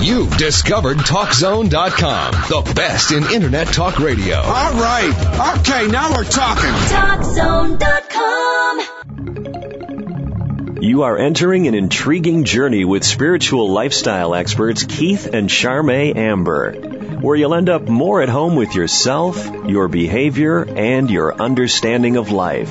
You've discovered TalkZone.com, the best in Internet talk radio. All right. Okay, now we're talking. TalkZone.com. You are entering an intriguing journey with spiritual lifestyle experts Keith and Charme Amber, where you'll end up more at home with yourself, your behavior, and your understanding of life.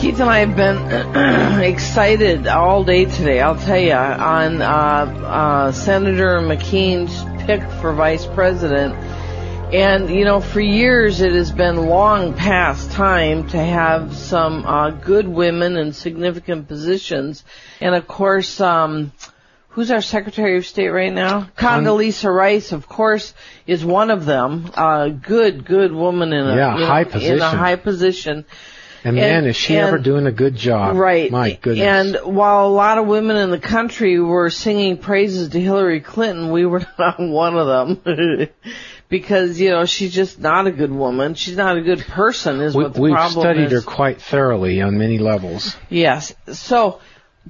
Keith and I have been excited all day today, I'll tell you, on uh, uh, Senator McCain's pick for vice president. And, you know, for years it has been long past time to have some uh, good women in significant positions. And of course, um, who's our Secretary of State right now? Condoleezza Rice, of course, is one of them. A good, good woman in a, yeah, know, high position. in a high position. And, man, is she and- ever doing a good job? Right. My goodness. And while a lot of women in the country were singing praises to Hillary Clinton, we were not one of them. because, you know, she's just not a good woman. She's not a good person is we, what the we've problem studied is. her quite thoroughly on many levels. Yes. So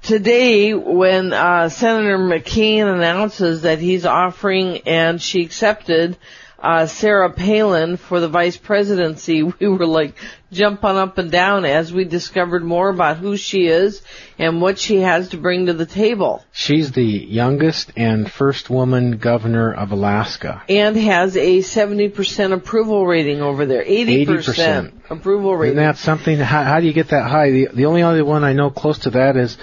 today, when uh, Senator McCain announces that he's offering and she accepted uh, Sarah Palin for the vice presidency, we were like jumping up and down as we discovered more about who she is and what she has to bring to the table. She's the youngest and first woman governor of Alaska. And has a 70% approval rating over there. 80%, 80%. approval rating. Isn't that something? How, how do you get that high? The, the only other one I know close to that is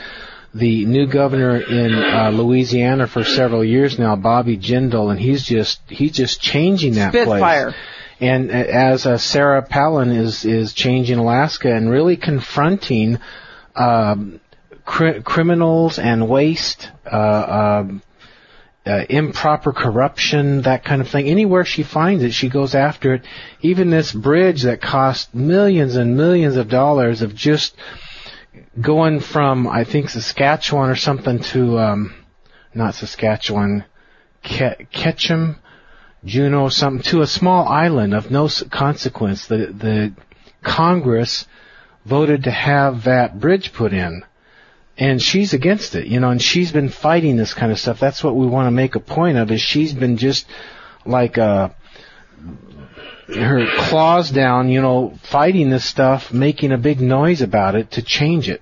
the new governor in uh, Louisiana for several years now, Bobby Jindal, and he's just he's just changing that Spitfire. place. And as uh, Sarah Palin is is changing Alaska and really confronting um, cri- criminals and waste. Uh, um, uh, improper corruption, that kind of thing. Anywhere she finds it, she goes after it. Even this bridge that cost millions and millions of dollars of just going from, I think, Saskatchewan or something to, um, not Saskatchewan, Ke- Ketchum, Juneau, something, to a small island of no consequence. The, the Congress voted to have that bridge put in and she's against it, you know, and she's been fighting this kind of stuff. That's what we want to make a point of is she's been just like uh her claws down, you know, fighting this stuff, making a big noise about it to change it.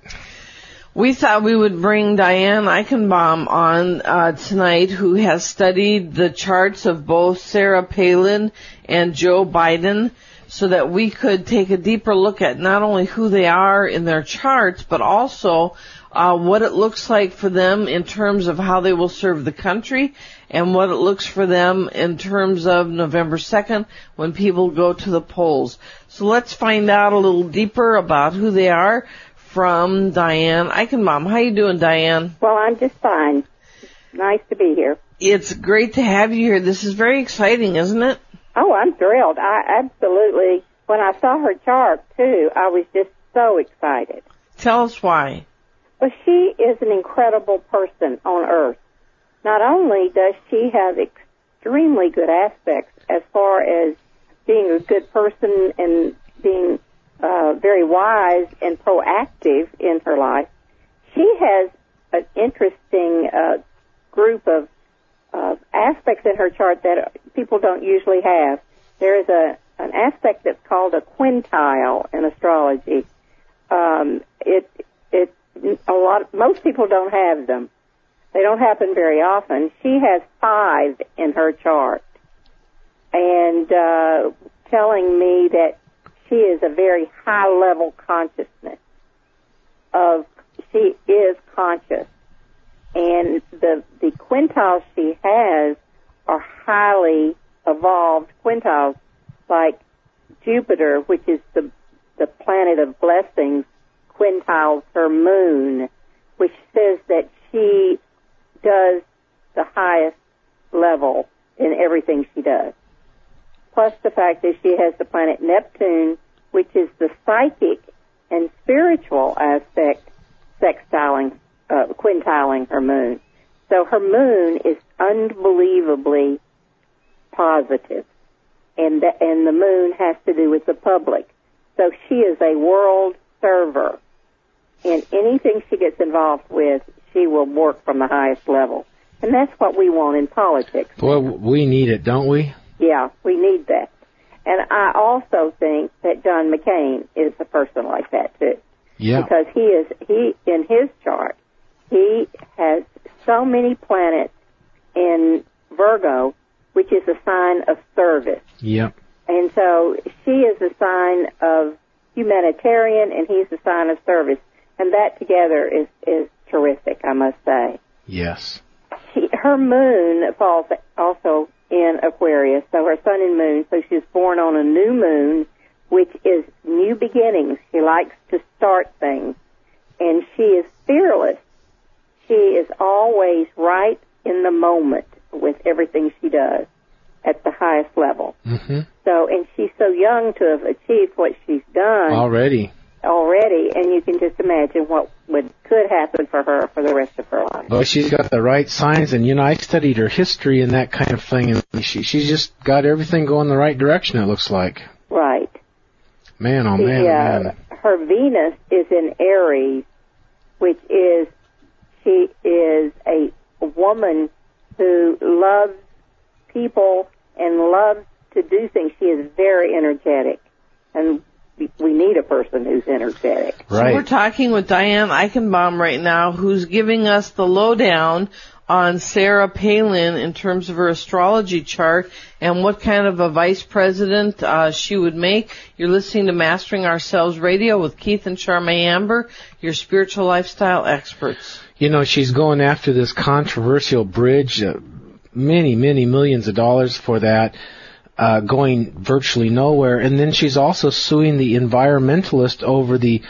We thought we would bring Diane Eichenbaum on uh, tonight, who has studied the charts of both Sarah Palin and Joe Biden, so that we could take a deeper look at not only who they are in their charts, but also uh, what it looks like for them in terms of how they will serve the country, and what it looks for them in terms of November 2nd when people go to the polls. So let's find out a little deeper about who they are from Diane Eichenbaum. How you doing, Diane? Well, I'm just fine. Nice to be here. It's great to have you here. This is very exciting, isn't it? Oh, I'm thrilled. I absolutely, when I saw her chart too, I was just so excited. Tell us why. Well, she is an incredible person on earth. Not only does she have extremely good aspects as far as being a good person and being uh, very wise and proactive in her life, she has an interesting uh, group of uh, aspects in her chart that people don't usually have. There is a an aspect that's called a quintile in astrology. Um, it it a lot most people don't have them. They don't happen very often. She has five in her chart, and uh, telling me that she is a very high level consciousness of she is conscious and the the quintiles she has are highly evolved quintiles like Jupiter, which is the the planet of blessings, quintiles her moon, which says that she does the highest level in everything she does. plus the fact that she has the planet Neptune, which is the psychic and spiritual aspect sextiling, uh, quintiling her moon. So her moon is unbelievably positive, and the, and the moon has to do with the public. So she is a world server, and anything she gets involved with, she will work from the highest level, and that's what we want in politics. Well, we need it, don't we? Yeah, we need that. And I also think that John McCain is a person like that too. Yeah. Because he is he in his chart, he has so many planets in Virgo, which is a sign of service. Yep. And so she is a sign of humanitarian and he's a sign of service. And that together is, is terrific, I must say. Yes. She, her moon falls also in Aquarius, so her sun and moon, so she's born on a new moon, which is new beginnings. She likes to start things. And she is fearless. She is always right in the moment with everything she does at the highest level. hmm So, and she's so young to have achieved what she's done Already. already, and you can just imagine what would could happen for her for the rest of her life. Well, she's got the right signs, and you know, I studied her history and that kind of thing, and she she's just got everything going the right direction. It looks like. Right. Man, oh man, oh, uh, man. her Venus is in Aries, which is she is a woman who loves people and loves to do things. She is very energetic, and we- we need a person who's energetic. So we're talking with Diane Eichenbaum right now, who's giving us the lowdown on Sarah Palin in terms of her astrology chart and what kind of a vice president uh, she would make. You're listening to Mastering Ourselves Radio with Keith and Charmaine Amber, your spiritual lifestyle experts. You know, she's going after this controversial bridge, uh, many, many millions of dollars for that, uh, going virtually nowhere. And then she's also suing the environmentalist over the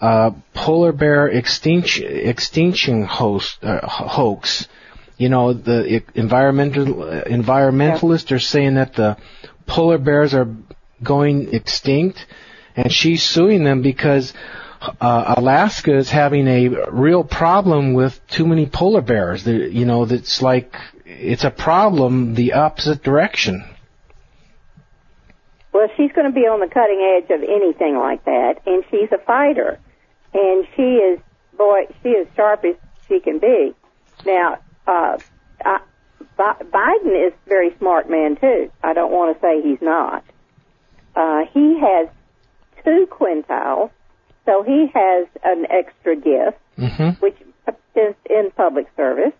uh, polar bear extinction, extinction host, uh, hoax. You know, the environmental environmentalists are saying that the polar bears are going extinct, and she's suing them because uh, Alaska is having a real problem with too many polar bears. You know, that's like it's a problem the opposite direction. Well, she's going to be on the cutting edge of anything like that, and she's a fighter, and she is boy, she is sharp as she can be. Now, uh, I, Biden is a very smart man too. I don't want to say he's not. Uh, he has two quintiles, so he has an extra gift, hmm which is in public service,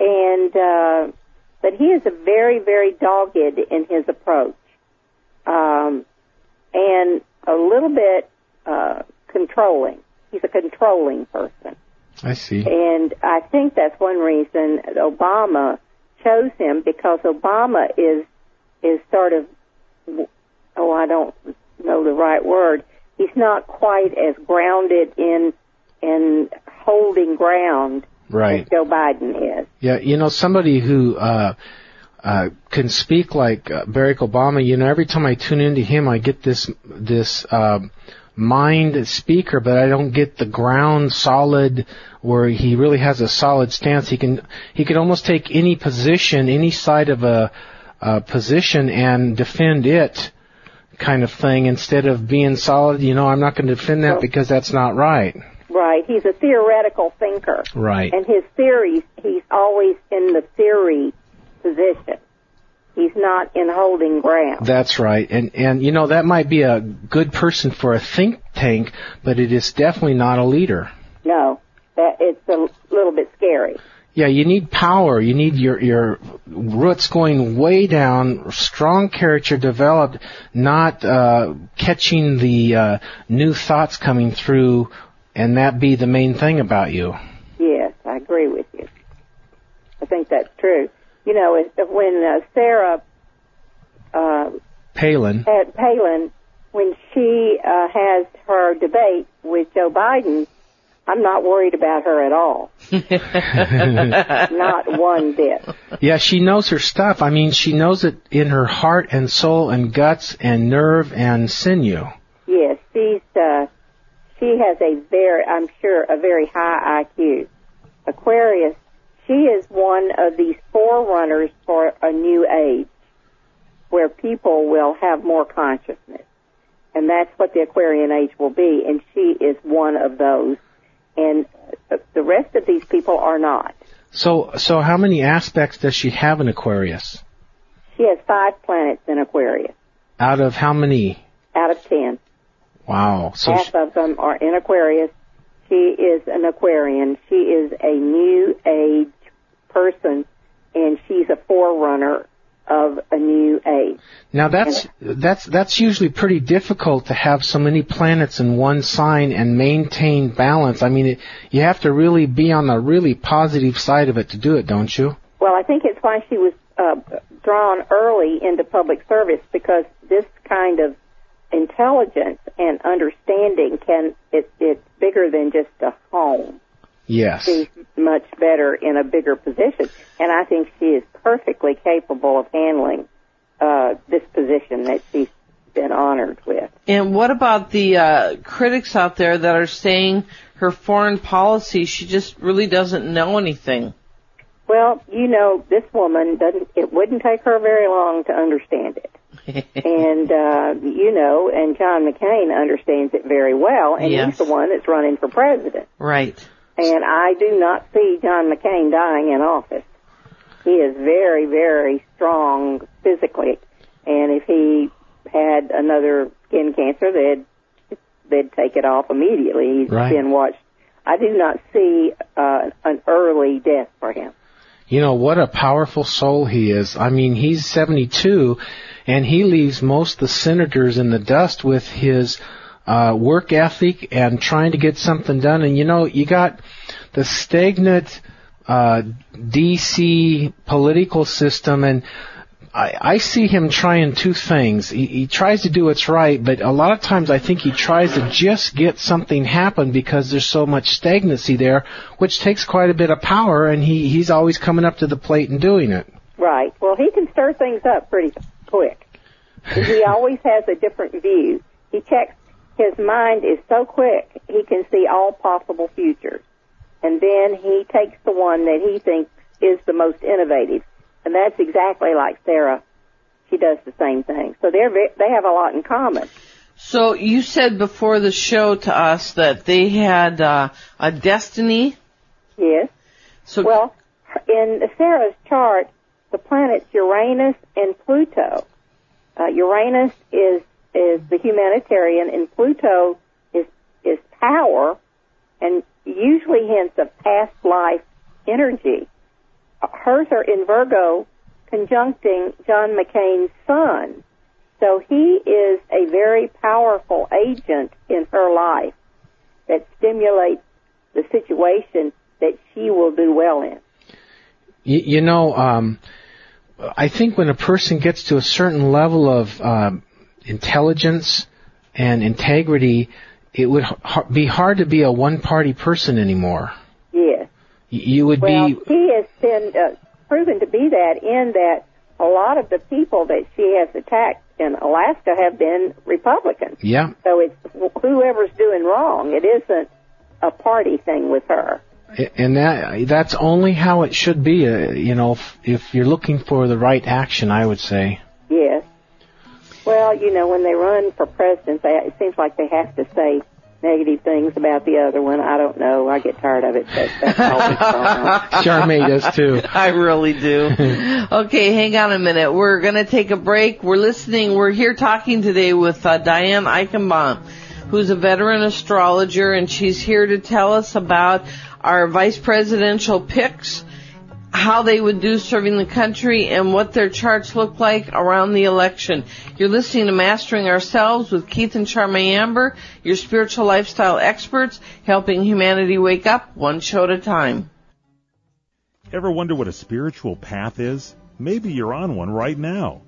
and uh, but he is a very, very dogged in his approach um, and a little bit uh, controlling. He's a controlling person, I see. and I think that's one reason Obama chose him because Obama is is sort of oh I don't know the right word. He's not quite as grounded in in holding ground Right. as Joe Biden is. Yeah, you know, somebody who uh, uh, can speak like uh, Barack Obama. You know, every time I tune into him, I get this this uh, mind speaker, but I don't get the ground solid where he really has a solid stance. He can he can almost take any position, any side of a, a position, and defend it. Kind of thing instead of being solid, you know, I'm not going to defend that because that's not right. Right. He's a theoretical thinker. Right. And his theories, he's always in the theory position. He's not in holding ground. That's right. And and you know that might be a good person for a think tank, but it is definitely not a leader. No, that it's a little bit scary. Yeah, you need power. You need your your roots going way down, strong character developed, not uh, catching the uh, new thoughts coming through, and that be the main thing about you. Yes, I agree with you. I think that's true. You know, when uh, Sarah uh, Palin. had Palin, when she uh, has her debate with Joe Biden, I'm not worried about her at all. not one bit. Yeah, she knows her stuff. I mean, she knows it in her heart and soul and guts and nerve and sinew. Yes, she's uh, she has a very, I'm sure, a very high IQ. Aquarius, she is one of these forerunners for a new age where people will have more consciousness. And that's what the Aquarian age will be, and she is one of those. And the rest of these people are not. So, so how many aspects does she have in Aquarius? She has five planets in Aquarius. Out of how many? Out of ten. Wow. So Half she, of them are in Aquarius. She is an Aquarian. She is a new age person, and she's a forerunner of a new age. now that's that's that's usually pretty difficult to have so many planets in one sign and maintain balance. I mean, it, you have to really be on the really positive side of it to do it, don't you? Well, I think it's why she was uh, drawn early into public service because this kind of intelligence and understanding can it, it's bigger than just a home. Yes. She's much better in a bigger position, and I think she is perfectly capable of handling uh, this position that she's been honored with. And what about the uh, critics out there that are saying her foreign policy, she just really doesn't know anything? Well, you know, this woman doesn't. It wouldn't take her very long to understand it. and uh, you know, and John McCain understands it very well, and Yes. he's the one that's running for president. Right. And I do not see John McCain dying in office. He is very, very strong physically, and if he had another skin cancer, they'd they'd take it off immediately. He's Right. been watched. I do not see uh, an early death for him. You know, what a powerful soul he is. I mean, he's 72 and he leaves most of the senators in the dust with his uh, work ethic and trying to get something done. And you know, you got the stagnant uh, DC political system and I, I see him trying two things. He, he tries to do what's right, but a lot of times I think he tries to just get something happen because there's so much stagnancy there, which takes quite a bit of power, and he, he's always coming up to the plate and doing it. Right. Well, he can stir things up pretty quick. he always has a different view. He checks. His mind is so quick. He can see all possible futures, and then he takes the one that he thinks is the most innovative, and that's exactly like Sarah. She does the same thing. So they're they have a lot in common. So you said before the show to us that they had uh, a destiny. Yes. So Well, in Sarah's chart, the planets Uranus and Pluto. Uh, Uranus is is the humanitarian, and Pluto is is power, and usually hints of past life energy. Hers are in Virgo, conjuncting John McCain's sun. So he is a very powerful agent in her life that stimulates the situation that she will do well in. You, you know, um, I think when a person gets to a certain level of um, intelligence and integrity, it would h- be hard to be a one-party person anymore. Yes. You would Well, be he has been uh, proven to be that in that a lot of the people that she has attacked in Alaska have been Republicans. Yeah, So it's wh- whoever's doing wrong. It isn't a party thing with her. and that that's only how it should be. Uh, you know, if, if you're looking for the right action, I would say. Yes. Well, you know, when they run for president, they, it seems like they have to say negative things about the other one. I don't know. I get tired of it. But that's always wrong. Charmaine does too. I really do. okay, hang on a minute. We're gonna take a break. We're listening. We're here talking today with uh, Diane Eichenbaum, who's a veteran astrologer, and she's here to tell us about our vice presidential picks, how they would do serving the country, and what their charts look like around the election. You're listening to Mastering Ourselves with Keith and Charmaine Amber, your spiritual lifestyle experts, helping humanity wake up one show at a time. Ever wonder what a spiritual path is? Maybe you're on one right now.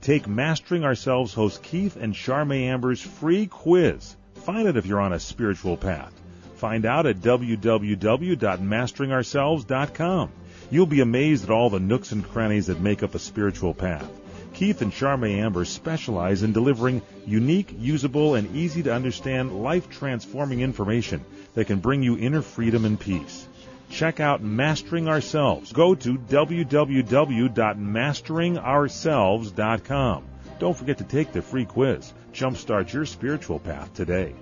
Take Mastering Ourselves host Keith and Charmaine Amber's free quiz. Find out if you're on a spiritual path. Find out at www.masteringourselves.com. You'll be amazed at all the nooks and crannies that make up a spiritual path. Keith and Charme Amber specialize in delivering unique, usable, and easy to understand life transforming information that can bring you inner freedom and peace. Check out Mastering Ourselves. Go to www.masteringourselves.com. Don't forget to take the free quiz. Jumpstart your spiritual path today.